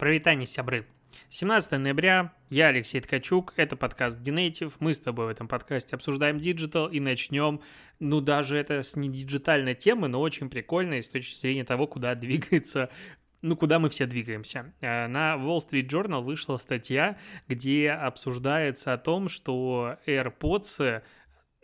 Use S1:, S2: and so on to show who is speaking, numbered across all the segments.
S1: Прывітанне, сябры. 17 ноября, я Алексей Ткачук, это подкаст DNative, мы с тобой в этом подкасте обсуждаем диджитал и начнем, ну даже это с не диджитальной темы, но очень прикольной с точки зрения того, куда двигается ну, куда мы все двигаемся. Э, на Wall Street Journal вышла статья, где обсуждается о том, что EarPods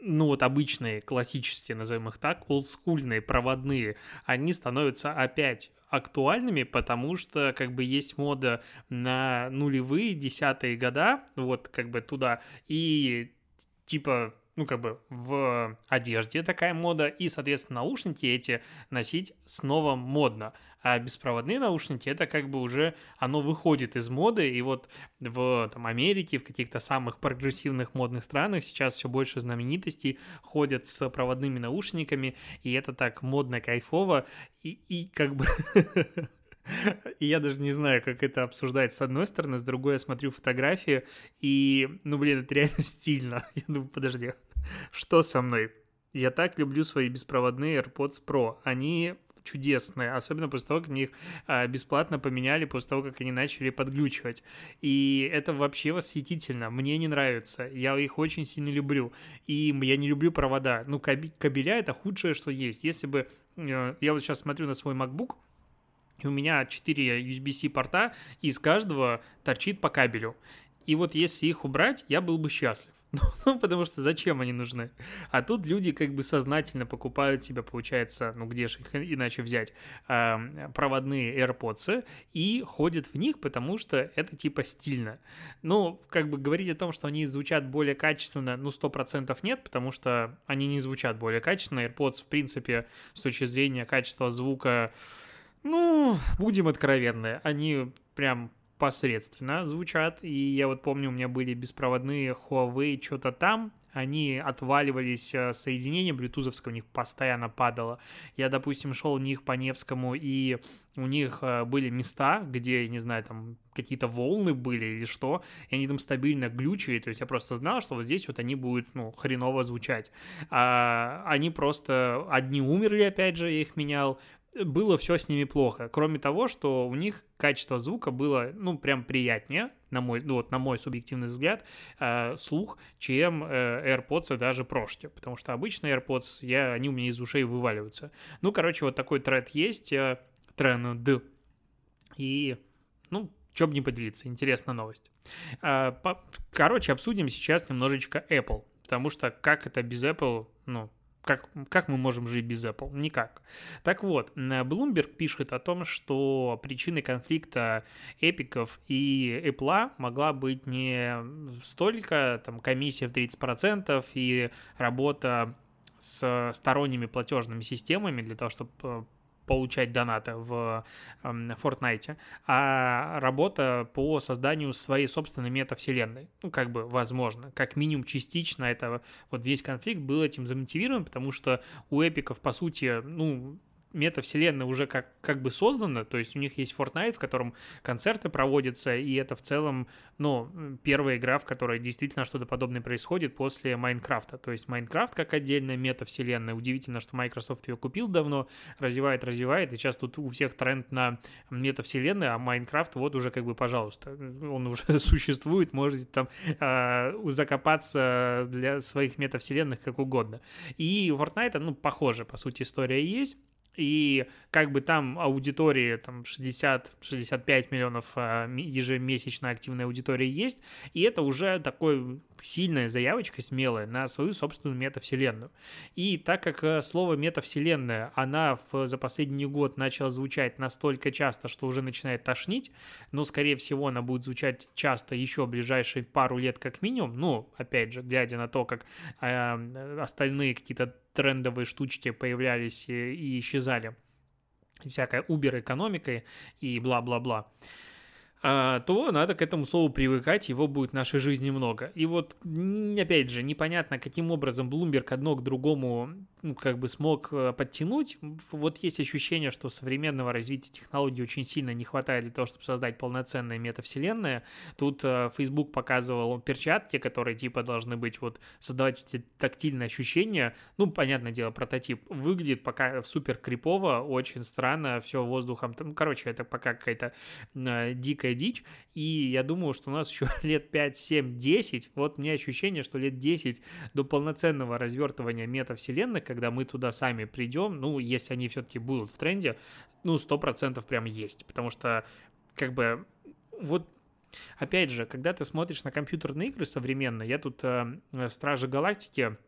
S1: ну вот обычные, классические, назовем их так, олдскульные, проводные, они становятся опять актуальными, потому что как бы есть мода на нулевые, десятые года, вот как бы туда, и типа ну, как бы в одежде такая мода, и, соответственно, наушники эти носить снова модно. А беспроводные наушники, это как бы уже, оно выходит из моды, и вот в там, Америке, в каких-то самых прогрессивных модных странах сейчас все больше знаменитостей ходят с проводными наушниками, и это так модно, кайфово, и, и как бы... И я даже не знаю, как это обсуждать с одной стороны, с другой я смотрю фотографии, и, ну, блин, это реально стильно. Я думаю, подожди, что со мной? Я так люблю свои беспроводные AirPods Pro. Они чудесные, особенно после того, как мне их а, бесплатно поменяли, после того, как они начали подглючивать. И это вообще восхитительно. Мне не нравится. Я их очень сильно люблю. И я не люблю провода. Ну, кабеля — это худшее, что есть. Если бы... Э, я вот сейчас смотрю на свой MacBook, и у меня 4 USB-C порта, и из каждого торчит по кабелю. И вот если их убрать, я был бы счастлив. Ну, потому что зачем они нужны? А тут люди как бы сознательно покупают себе, получается, ну где же их иначе взять, э, проводные AirPods и ходят в них, потому что это типа стильно. Ну, как бы говорить о том, что они звучат более качественно, ну, 100% нет, потому что они не звучат более качественно. AirPods, в принципе, с точки зрения качества звука, ну, будем откровенны, они прям посредственно звучат. И я вот помню, у меня были беспроводные Huawei что-то там, они отваливались, э, соединение блютузовское у них постоянно падало. Я, допустим, шел в них по Невскому, и у них э, были места, где, не знаю, там какие-то волны были или что, и они там стабильно глючили, то есть я просто знал, что вот здесь вот они будут, ну, хреново звучать. А, они просто, одни умерли, опять же, я их менял, было все с ними плохо. Кроме того, что у них качество звука было, ну, прям приятнее, на мой, ну, вот, на мой субъективный взгляд, э, слух, чем э, AirPods даже прошки. Потому что обычно AirPods, я, они у меня из ушей вываливаются. Ну, короче, вот такой тренд есть, э, тренд. И, ну, что бы не поделиться, интересная новость. Э, по, короче, обсудим сейчас немножечко Apple. Потому что как это без Apple, ну, как, как мы можем жить без Apple? Никак. Так вот, Bloomberg пишет о том, что причиной конфликта эпиков и Apple могла быть не столько там, комиссия в 30% и работа с сторонними платежными системами для того, чтобы э, получать донаты в эм, Fortnite, а работа по созданию своей собственной метавселенной. Ну, как бы, возможно, как минимум частично это вот весь конфликт был этим замотивирован, потому что у эпиков, по сути, ну, метавселенная уже как, как бы создана, то есть у них есть Fortnite, в котором концерты проводятся, и это в целом, ну, первая игра, в которой действительно что-то подобное происходит после Майнкрафта, то есть Майнкрафт как отдельная метавселенная, удивительно, что Microsoft ее купил давно, развивает, развивает, и сейчас тут у всех тренд на метавселенную, а Майнкрафт вот уже как бы, пожалуйста, он уже существует, можете там э, закопаться для своих метавселенных как угодно. И у Fortnite, ну, похоже, по сути, история есть, и как бы там аудитории, там 60-65 миллионов а, ежемесячно активной аудитории есть, и это уже такой сильная заявочка, смелая, на свою собственную метавселенную. И так как э, слово метавселенная, она в, за последний год начала звучать настолько часто, что уже начинает тошнить, но, скорее всего, она будет звучать часто еще ближайшие пару лет как минимум, ну, опять же, глядя на то, как э, остальные какие-то трендовые штучки появлялись и, и исчезали, всякая убер-экономикой и бла-бла-бла. А, то надо к этому слову привыкать, его будет в нашей жизни много. И вот, опять же, непонятно, каким образом Bloomberg одно к другому ну, как бы смог э, подтянуть. Вот есть ощущение, что современного развития технологий очень сильно не хватает для того, чтобы создать полноценное метавселенная. Тут э, Facebook показывал перчатки, которые типа должны быть вот создавать эти тактильные ощущения. Ну, понятное дело, прототип выглядит пока супер крипово, очень странно, все воздухом. Ну, короче, это пока какая-то э, дикая дичь, и я думаю, что у нас еще лет 5, 7, 10, вот меня ощущение, что лет 10 до полноценного развертывания метавселенных, когда мы туда сами придем, ну, если они все-таки будут в тренде, ну, 100% прям есть, потому что, как бы, вот Опять же, когда ты смотришь на компьютерные игры современные, я тут э, Стражи Галактики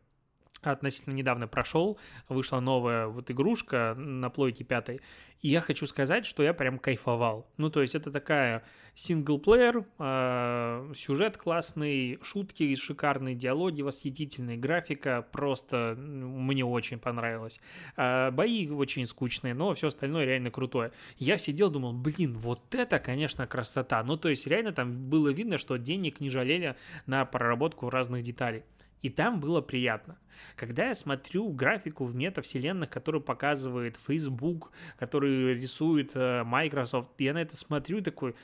S1: относительно недавно прошел, вышла новая вот игрушка на плойке пятой, и я хочу сказать, что я прям кайфовал. Ну, то есть это такая синглплеер, э, сюжет классный, шутки шикарные, диалоги восхитительные, графика просто мне очень понравилась. Э, бои очень скучные, но все остальное реально крутое. Я сидел, думал, блин, вот это, конечно, красота. Ну, то есть реально там было видно, что денег не жалели на проработку разных деталей. И там было приятно. Когда я смотрю графику в метавселенных, которую показывает Facebook, которую рисует э, Microsoft, я на это смотрю такой,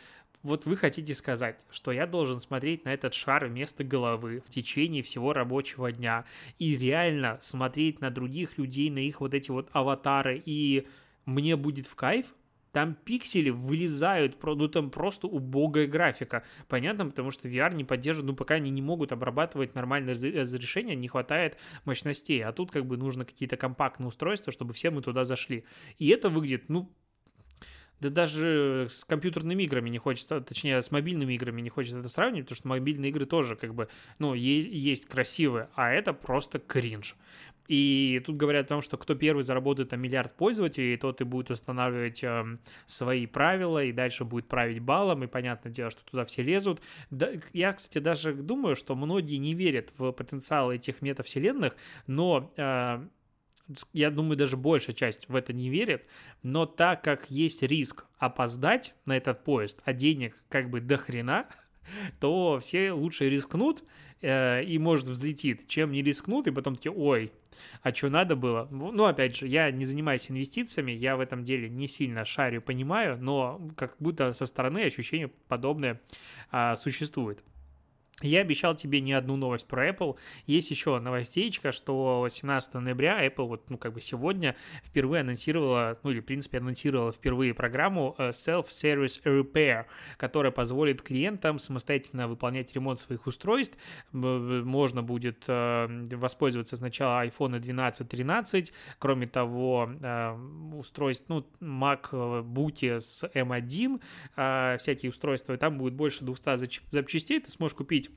S1: вот вы хотите сказать, что я должен смотреть на этот шар вместо головы в течение всего рабочего дня и реально смотреть на других людей, на их вот эти вот аватары, и мне будет в кайф? Там пиксели вылезают, ну там просто убогая графика. Понятно, потому что VR не поддерживает, ну пока они не могут обрабатывать нормальное разрешение, не хватает мощностей. А тут как бы нужно какие-то компактные устройства, чтобы все мы туда зашли. И это выглядит, ну, да даже с компьютерными играми не хочется, точнее, с мобильными играми не хочется это сравнивать, потому что мобильные игры тоже как бы, ну, есть красивые, а это просто кринж. И тут говорят о том, что кто первый заработает там миллиард пользователей, тот и будет устанавливать э, свои правила, и дальше будет править баллом, и понятное дело, что туда все лезут. Да, я, кстати, даже думаю, что многие не верят в потенциал этих метавселенных, но э, я думаю, даже большая часть в это не верит, но так как есть риск опоздать на этот поезд, а денег как бы до хрена, то все лучше рискнут э, и, может, взлетит, чем не рискнут, и потом такие, ой, а что надо было? Ну, опять же, я не занимаюсь инвестициями, я в этом деле не сильно шарю, понимаю, но как будто со стороны ощущение подобное а, существует. Я обещал тебе не одну новость про Apple. Есть еще новостейчка, что 18 ноября Apple, вот, ну, как бы сегодня впервые анонсировала, ну, или, в принципе, анонсировала впервые программу э, Self-Service Repair, которая позволит клиентам самостоятельно выполнять ремонт своих устройств. Можно будет э, воспользоваться сначала iPhone 12, 13, кроме того, э, устройств, ну, MacBook с M1, всякие устройства, и там будет больше 200 запчастей, ты сможешь купить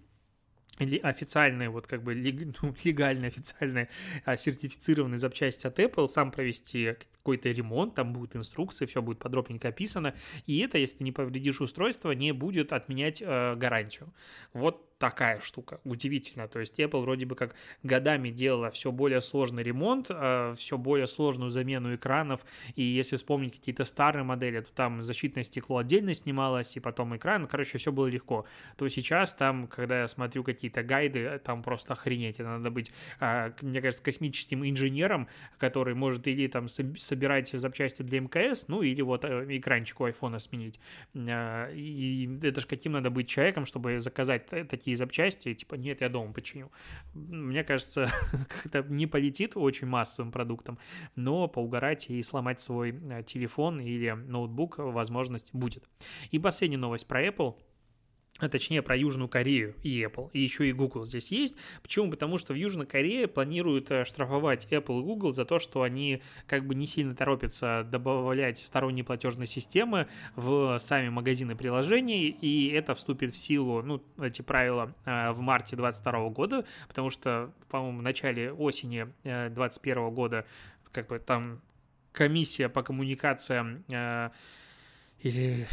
S1: официальные, вот как бы ну, легальные, официальные а, сертифицированные запчасти от Apple, сам провести какой-то ремонт, там будут инструкции, все будет подробненько описано, и это, если ты не повредишь устройство, не будет отменять э, гарантию. Вот такая штука, удивительно. То есть Apple вроде бы как годами делала все более сложный ремонт, э, все более сложную замену экранов, и если вспомнить какие-то старые модели, то там защитное стекло отдельно снималось, и потом экран, короче, все было легко. То сейчас там, когда я смотрю какие-то гайды, там просто охренеть, надо быть, э, мне кажется, космическим инженером, который может или там собирать запчасти для МКС, ну или вот э, экранчик у айфона сменить. И это же каким надо быть человеком, чтобы заказать такие такие запчасти, типа, нет, я дома починю. Мне кажется, как-то не полетит очень массовым продуктом, но поугарать и сломать свой э, телефон или ноутбук возможность будет. И последняя новость про Apple – а точнее про Южную Корею и Apple, и еще и Google здесь есть. Почему? Потому что в Южной Корее планируют э, штрафовать Apple и Google за то, что они как бы не сильно торопятся добавлять сторонние платежные системы в сами магазины приложений, и это вступит в силу, ну, эти правила э, в марте 2022 года, потому что, по-моему, в начале осени 2021 э, года как бы там комиссия по коммуникациям или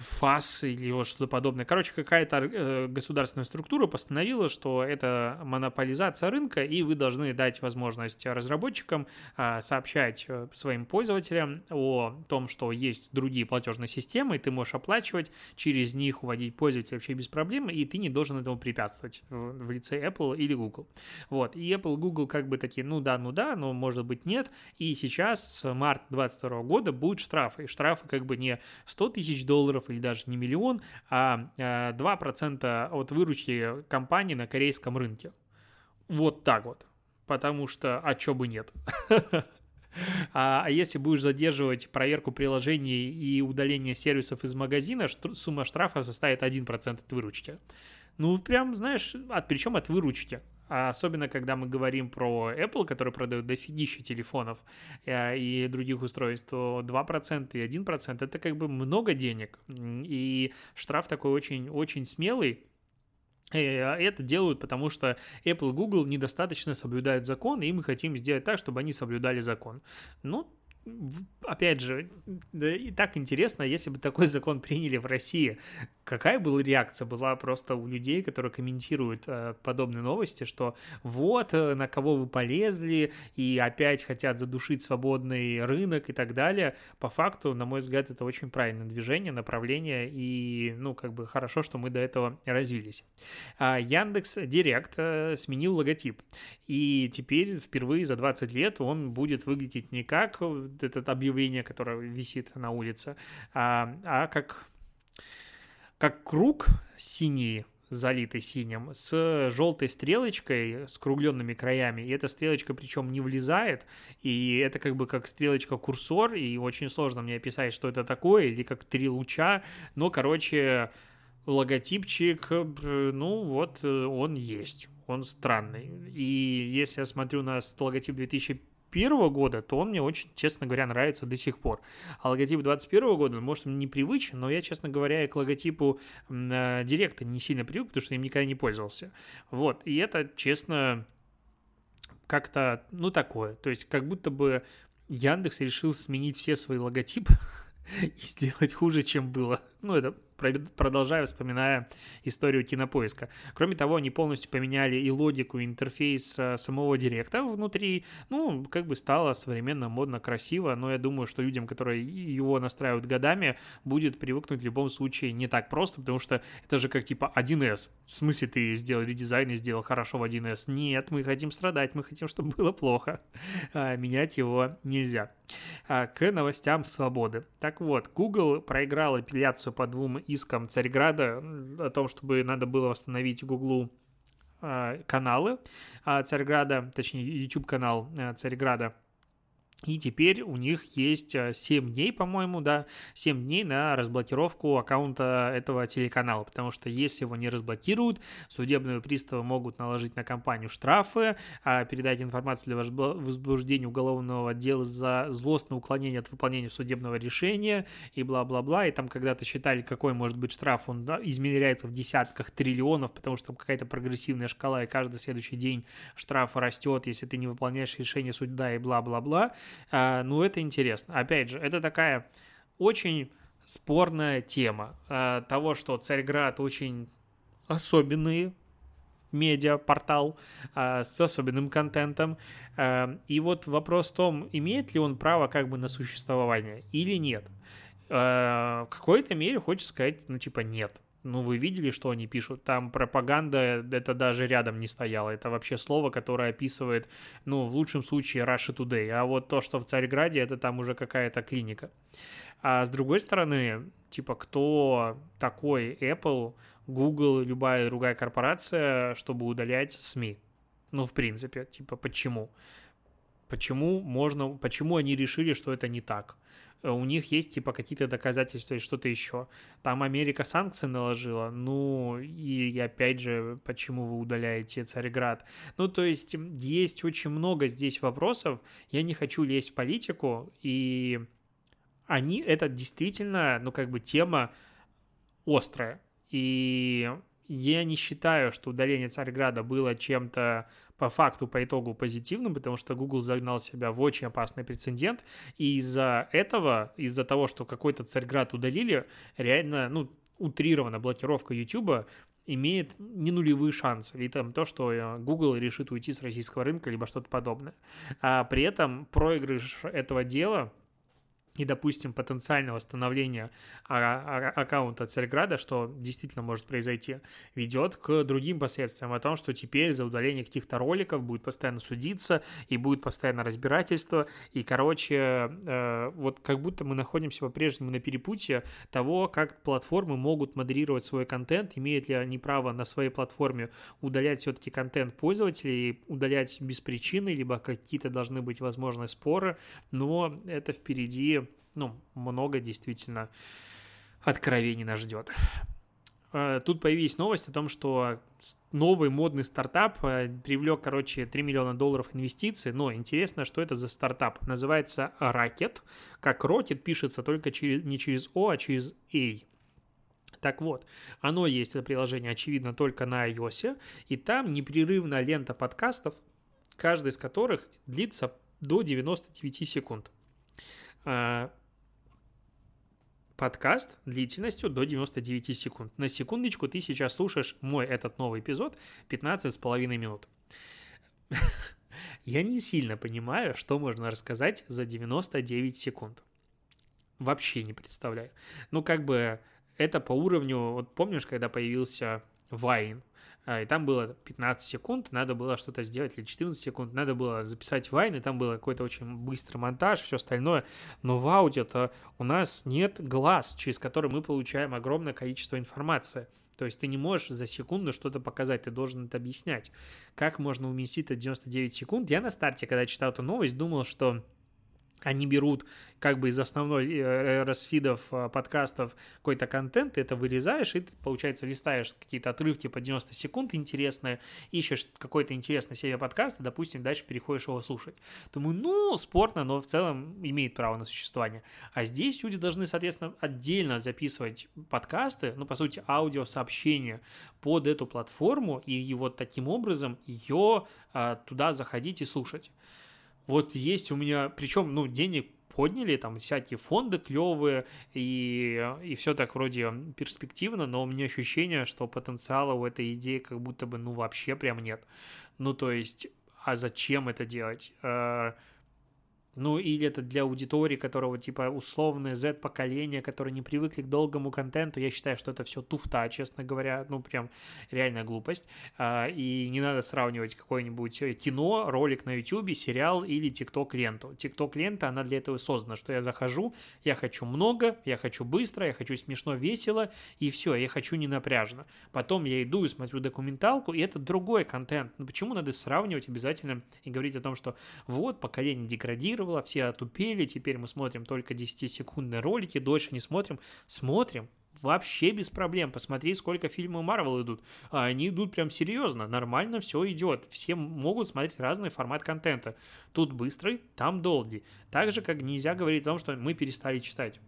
S1: ФАС или вот что-то подобное. Короче, какая-то э, государственная структура постановила, что это монополизация рынка, и вы должны дать возможность разработчикам а, сообщать э, своим пользователям о том, что есть другие платежные системы, и ты можешь оплачивать, через них уводить пользователя вообще без проблем, и ты не должен этому препятствовать в лице Apple или Google. Вот, и Apple Google как бы такие, ну да, ну да, но может быть нет, и сейчас с марта 2022 года будут штрафы, и штрафы как бы не 100 тысяч долларов или даже не миллион, а 2% э, от выручки компании на корейском рынке. Вот так вот. Потому что, а чё бы нет? А, а если будешь задерживать проверку приложений и удаление сервисов из магазина, сумма штрафа составит 1% от выручки. Ну, прям, знаешь, от, причем от выручки. А особенно, когда мы говорим про Apple, который продает дофигища телефонов э, и других устройств, то 2% и 1% это как бы много денег. И штраф такой очень-очень смелый. Э, это делают, потому что Apple и Google недостаточно соблюдают закон, и мы хотим сделать так, чтобы они соблюдали закон. Ну, опять же, да, и так интересно, если бы такой закон приняли в России, какая была реакция? Была просто у людей, которые комментируют э, подобные новости, что вот, э, на кого вы полезли, и опять хотят задушить свободный рынок и так далее. По факту, на мой взгляд, это очень правильное движение, направление, и, ну, как бы хорошо, что мы до этого развились. А Яндекс Директ э, сменил логотип, и теперь впервые за 20 лет он будет выглядеть не как это объявление, которое висит на улице, а, а как, как круг синий, залитый синим, с желтой стрелочкой, с кругленными краями, и эта стрелочка причем не влезает, и это как бы как стрелочка-курсор, и очень сложно мне описать, что это такое, или как три луча, но, короче, логотипчик, э, ну вот э, он есть, он странный. И если я смотрю на логотип 2000 21 года, то он мне очень, честно говоря, нравится до сих пор. А логотип 21 года, может, мне непривычен, но я, честно говоря, к логотипу э, директа не сильно привык, потому что им никогда не пользовался. Вот, и это, честно, как-то, ну, такое. То есть, как будто бы Яндекс решил сменить все свои логотипы и сделать хуже, чем было. Ну, это продолжаю, вспоминая историю кинопоиска. Кроме того, они полностью поменяли и логику, и интерфейс э, самого директа внутри. Ну, как бы стало современно, модно, красиво, но я думаю, что людям, которые его настраивают годами, будет привыкнуть в любом случае не так просто, потому что это же как типа 1С. В смысле ты сделал редизайн и сделал хорошо в 1С? Нет, мы хотим страдать, мы хотим, чтобы было плохо. А, менять его нельзя. А, к новостям свободы. Так вот, Google проиграл апелляцию по двум искам Царьграда о том, чтобы надо было восстановить Гуглу а, каналы а, Царьграда, точнее YouTube-канал а, Царьграда и теперь у них есть 7 э, дней, по-моему, да, 7 дней на разблокировку аккаунта этого телеканала, потому что если его не разблокируют, судебные приставы могут наложить на компанию штрафы, а передать информацию для возбуждения уголовного дела за злостное уклонение от выполнения судебного решения и бла-бла-бла, и там когда-то считали, какой может быть штраф, он да, измеряется в десятках триллионов, потому что там какая-то прогрессивная шкала, и каждый следующий день штраф растет, если ты не выполняешь решение суда и бла-бла-бла, ну, это интересно. Опять же, это такая очень спорная тема а, того, что Царьград очень особенный медиа-портал а, с особенным контентом. А, и вот вопрос в том, имеет ли он право как бы на существование или нет. А, в какой-то мере хочется сказать, ну, типа, нет. Ну, вы видели, что они пишут? Там пропаганда, это даже рядом не стояло. Это вообще слово, которое описывает, ну, в лучшем случае, Russia Today. А вот то, что в Царьграде, это там уже какая-то клиника. А с другой стороны, типа, кто такой Apple, Google, любая другая корпорация, чтобы удалять СМИ? Ну, в принципе, типа, почему? Почему можно, почему они решили, что это не так? Э, у них есть типа какие-то доказательства и что-то еще. Там Америка санкции наложила, ну и, и опять же, почему вы удаляете Царьград? Ну то есть есть очень много здесь вопросов, я не хочу лезть в политику, и они, это действительно, ну как бы тема острая, и я не считаю, что удаление Царьграда было чем-то по факту, по итогу позитивным, потому что Google загнал себя в очень опасный прецедент, и из-за этого, из-за того, что какой-то Царьград удалили, реально, ну, утрированно блокировка YouTube имеет не нулевые шансы, или там то, что э, Google решит уйти с российского рынка, либо что-то подобное. А при этом проигрыш этого дела и, допустим, а, а, аккаунта Царьграда, что действительно может произойти, ведет к другим последствиям, о том, что теперь за удаление каких-то роликов будет постоянно судиться, и будет постоянно разбирательство, и, короче, э, вот как будто мы находимся по-прежнему на перепутье того, как платформы могут модерировать свой контент, имеют ли они право на своей платформе удалять все-таки контент пользователей, удалять без причины, либо какие-то должны быть возможны споры, но это впереди ну, много действительно откровений нас ждет. Э, тут появились новости о том, что новый модный стартап э, привлек, короче, 3 миллиона долларов инвестиций. Но интересно, что это за стартап. Называется Rocket. Как Rocket пишется только через, не через O, а через A. Так вот, оно есть, это приложение, очевидно, только на iOS, и там непрерывная лента подкастов, каждый из которых длится до 99 секунд. Подкаст длительностью до 99 секунд. На секундочку ты сейчас слушаешь мой этот новый эпизод 15 с половиной минут. Я не сильно понимаю, что можно рассказать за 99 секунд. Вообще не представляю. Ну, как бы это по уровню... Вот помнишь, когда появился Вайн? А, и там было 15 секунд, надо было что-то сделать, или 14 секунд, надо было записать вайн, и там был какой-то очень быстрый монтаж, все остальное, но в аудио-то у нас нет глаз, через который мы получаем огромное количество информации. То есть ты не можешь за секунду что-то показать, ты должен это объяснять. Как можно уместить это 99 секунд? Я на старте, когда читал эту новость, думал, что они берут как бы из основной э, расфидов э, подкастов какой-то контент, ты это вырезаешь, и ты, получается, листаешь какие-то отрывки по 90 секунд интересные, ищешь какой-то интересный себе подкаст, и, допустим, дальше переходишь его слушать. Думаю, ну, спорно, но в целом имеет право на существование. А здесь люди должны, соответственно, отдельно записывать подкасты, ну, по сути, аудиосообщения под эту платформу, и вот таким образом ее а, туда заходить и слушать. Вот есть у меня, причем, ну, денег подняли, там всякие фонды клевые, и, и все так вроде перспективно, но у меня ощущение, что потенциала у этой идеи как будто бы, ну, вообще прям нет. Ну, то есть, а зачем это делать? Ну, или это для аудитории, которого, типа, условное Z-поколение, которые не привыкли к долгому контенту. Я считаю, что это все туфта, честно говоря. Ну, прям реальная глупость. А, и не надо сравнивать какое-нибудь э, кино, ролик на YouTube, сериал или TikTok-ленту. TikTok-лента, она для этого создана, что я захожу, я хочу много, я хочу быстро, я хочу смешно, весело, и все, я хочу не напряжно. Потом я иду и смотрю документалку, и это другой контент. Ну, почему надо сравнивать обязательно и говорить о том, что вот, поколение деградирует, деградировало, все отупели, теперь мы смотрим только 10-секундные ролики, дольше не смотрим. Смотрим, вообще без проблем. Посмотри, сколько фильмов Марвел идут. А они идут прям серьезно, нормально все идет. Все могут смотреть разный формат контента. Тут быстрый, там долгий. Так же, как нельзя говорить о том, что мы перестали читать.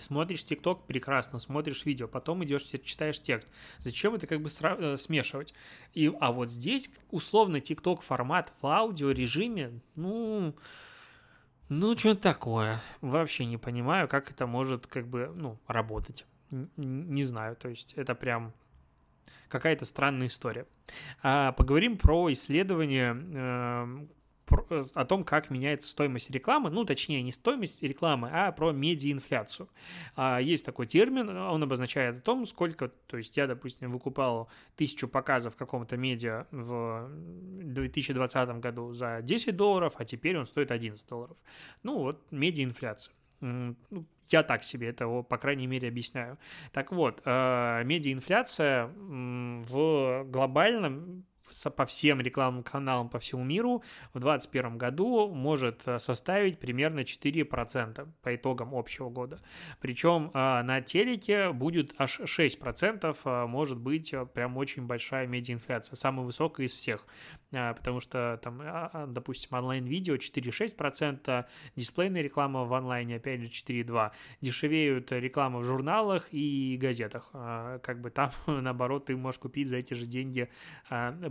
S1: Смотришь ТикТок, прекрасно, смотришь видео, потом идешь, читаешь текст. Зачем это как бы сра- э, смешивать? И, а вот здесь условно ТикТок формат в аудио режиме, ну, ну, что такое. Вообще не понимаю, как это может как бы, ну, работать. Не знаю, то есть это прям какая-то странная история. А, поговорим про исследование, э, Э, о том, как меняется стоимость рекламы, ну, точнее, не стоимость рекламы, а про медиаинфляцию. А, есть такой термин, он обозначает о том, сколько, то есть я, допустим, выкупал тысячу показов какому-то медиа в 2020 году за 10 долларов, а теперь он стоит 11 долларов. Ну, вот, медиаинфляция. Ну, я так себе это, по крайней мере, объясняю. Так вот, э, медиаинфляция в глобальном по всем рекламным каналам по всему миру в 2021 году может э, составить примерно 4% по итогам общего года. Причем э, на телеке будет аж 6%, э, может быть прям очень большая медиаинфляция, самая высокая из всех, потому что там, а, а, допустим, онлайн-видео 4,6%, дисплейная реклама в онлайне опять же 4,2%, дешевеют реклама в журналах и газетах, как бы там наоборот ты можешь купить за эти же деньги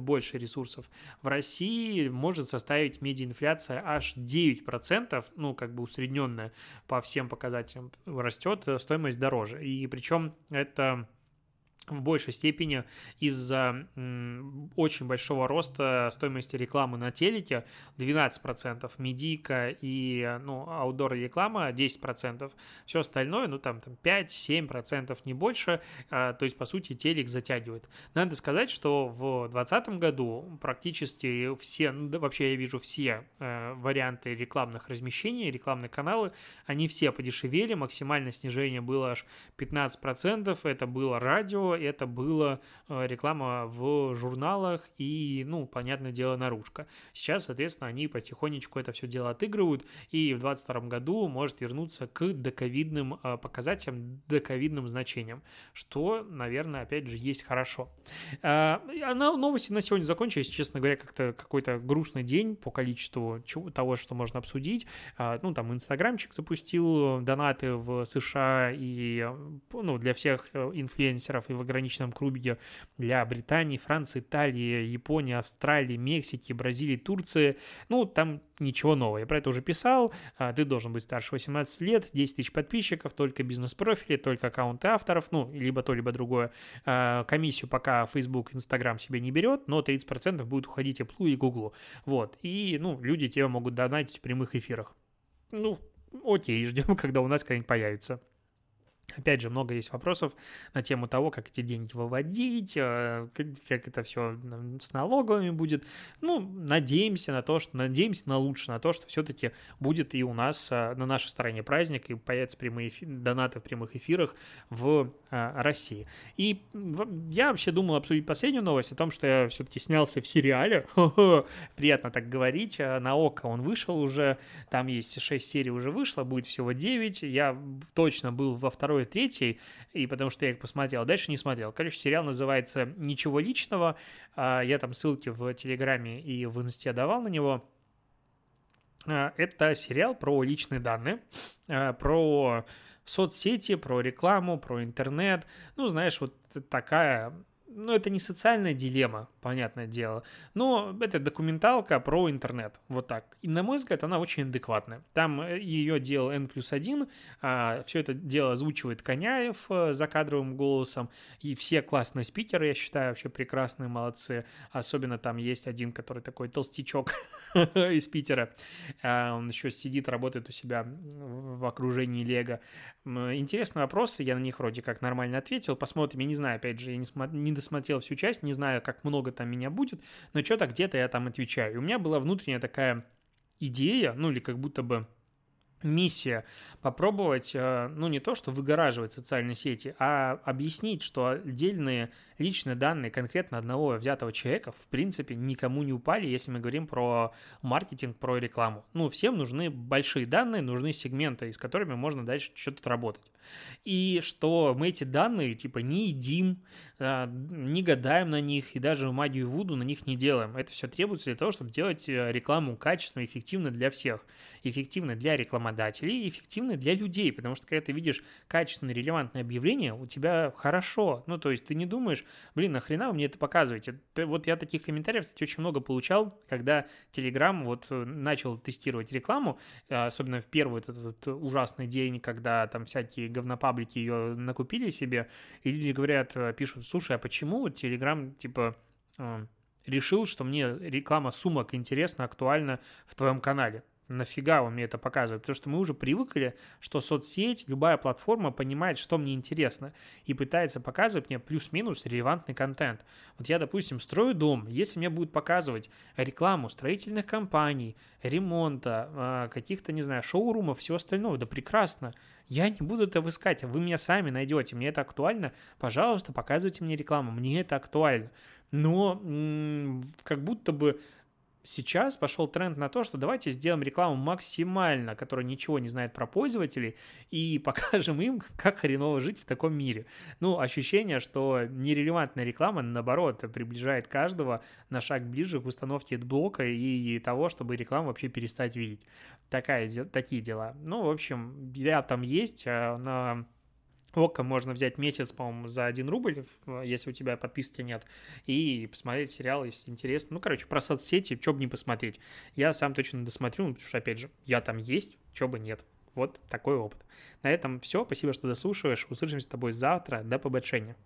S1: больше ресурсов. В России может составить медиаинфляция аж 9%, ну, как бы усредненная по всем показателям растет, стоимость дороже. И причем это в большей степени из-за очень большого роста стоимости рекламы на телеке. 12%, медийка и ну, аудор реклама 10%, все остальное, ну там, там 5-7%, не больше, а, то есть по сути телек затягивает. Надо сказать, что в 2020 году практически все, ну да вообще я вижу все э, варианты рекламных размещений, рекламные каналы, они все подешевели, максимальное снижение было аж 15%, это было радио, это было э, реклама в журналах и, ну, понятное дело, наружка. Сейчас, соответственно, они потихонечку это все дело отыгрывают, и в 2022 году может вернуться к доковидным э, показателям, доковидным значениям, что, наверное, опять же, есть хорошо. А, новости на сегодня закончились, честно говоря, как-то какой-то грустный день по количеству того, что можно обсудить. Ну, там, Инстаграмчик запустил донаты в США и, ну, для всех инфлюенсеров и в ограниченном круге для Британии, Франции, Италии, Японии, Австралии, Мексики, Бразилии, Турции. Ну, там ничего нового. Я про это уже писал. А, ты должен быть старше 18 лет, 10 тысяч подписчиков, только бизнес-профили, только аккаунты авторов, ну, либо то, либо другое. А, комиссию пока Facebook, Instagram себе не берет, но 30% будет уходить Apple и Google. Вот. И, ну, люди тебе могут донатить в прямых эфирах. Ну, окей, ждем, когда у нас когда-нибудь появится. Опять же, много есть вопросов на тему того, как эти деньги выводить, э, как это все с налоговыми будет. Ну, надеемся на то, что надеемся на лучшее, на то, что все-таки будет и у нас э, на нашей стороне праздник, и появятся прямые эфи- донаты в прямых эфирах в э, России. И я вообще думал обсудить последнюю новость о том, что я все-таки снялся в сериале. Приятно так говорить. На ОКО он вышел уже, там есть 6 серий уже вышло, будет всего 9. Я точно был во второй второй, третий, и потому что я их посмотрел, дальше не смотрел. Короче, сериал называется «Ничего личного», а, я там ссылки в Телеграме и в Инсте давал на него. А, это сериал про личные данные, а, про соцсети, про рекламу, про интернет. Ну, знаешь, вот такая ну, это не социальная дилемма, понятное дело, но это документалка про интернет, вот так. И, на мой взгляд, она очень адекватная. Там э, ее делал N плюс 1, а, все это дело озвучивает Коняев а, закадровым голосом, и все классные спикеры, я считаю, вообще прекрасные, молодцы. Особенно там есть один, который такой толстячок из Питера. А, он еще сидит, работает у себя в окружении Лего. Интересные вопросы, я на них вроде как нормально ответил. Посмотрим, я не знаю, опять же, я не, смо- досмотрел всю часть, не знаю, как много там меня будет, но что-то где-то я там отвечаю. У меня была внутренняя такая идея, ну или как будто бы миссия попробовать, э, ну не то, что выгораживать социальные сети, а объяснить, что отдельные личные данные конкретно одного взятого человека в принципе никому не упали, если мы говорим про маркетинг, про рекламу. Ну, всем нужны большие данные, нужны сегменты, с которыми можно дальше что-то работать. И что мы эти данные типа не едим, э, не гадаем на них и даже магию Вуду на них не делаем. Это все требуется для того, чтобы делать э, рекламу качественно, эффективно для всех. Эффективно для рекламодателей эффективно для людей, потому что когда ты видишь качественное, релевантное объявление, у тебя хорошо. Ну, то есть ты не думаешь, блин, нахрена вы мне это показываете? Вот я таких комментариев, кстати, очень много получал, когда Telegram вот э, начал тестировать рекламу, особенно в первый этот, этот ужасный день, когда там всякие говнопаблики ее накупили себе, и люди говорят, э, пишут, слушай, а почему Telegram, типа, э, решил, что мне реклама сумок интересна, актуальна в твоем канале? Нафига он мне это показывает? Потому что мы уже привыкли, что соцсеть, любая платформа понимает, что мне интересно, и пытается показывать мне плюс-минус релевантный контент. Вот я, допустим, строю дом, если мне будут показывать рекламу строительных компаний, ремонта, а, каких-то, не знаю, шоурумов, всего остального, да прекрасно. Я не буду этого искать, вы меня сами найдете, мне это актуально, пожалуйста, показывайте мне рекламу, мне это актуально. Но как будто бы сейчас пошел тренд на то, что давайте сделаем рекламу максимально, которая ничего не знает про пользователей, и покажем им, как хреново жить в таком мире. Ну, ощущение, что нерелевантная реклама, наоборот, приближает каждого на шаг ближе к установке блока и того, чтобы рекламу вообще перестать видеть. Такая, такие дела. Ну, в общем, я там есть, а на Ока можно взять месяц, по-моему, за 1 рубль, если у тебя подписки нет, и посмотреть сериал, если интересно. Ну, короче, про соцсети, что бы не посмотреть. Я сам точно досмотрю, ну, потому что, опять же, я там есть, что бы нет. Вот такой опыт. На этом все. Спасибо, что дослушиваешь. Услышимся с тобой завтра. До побольшения.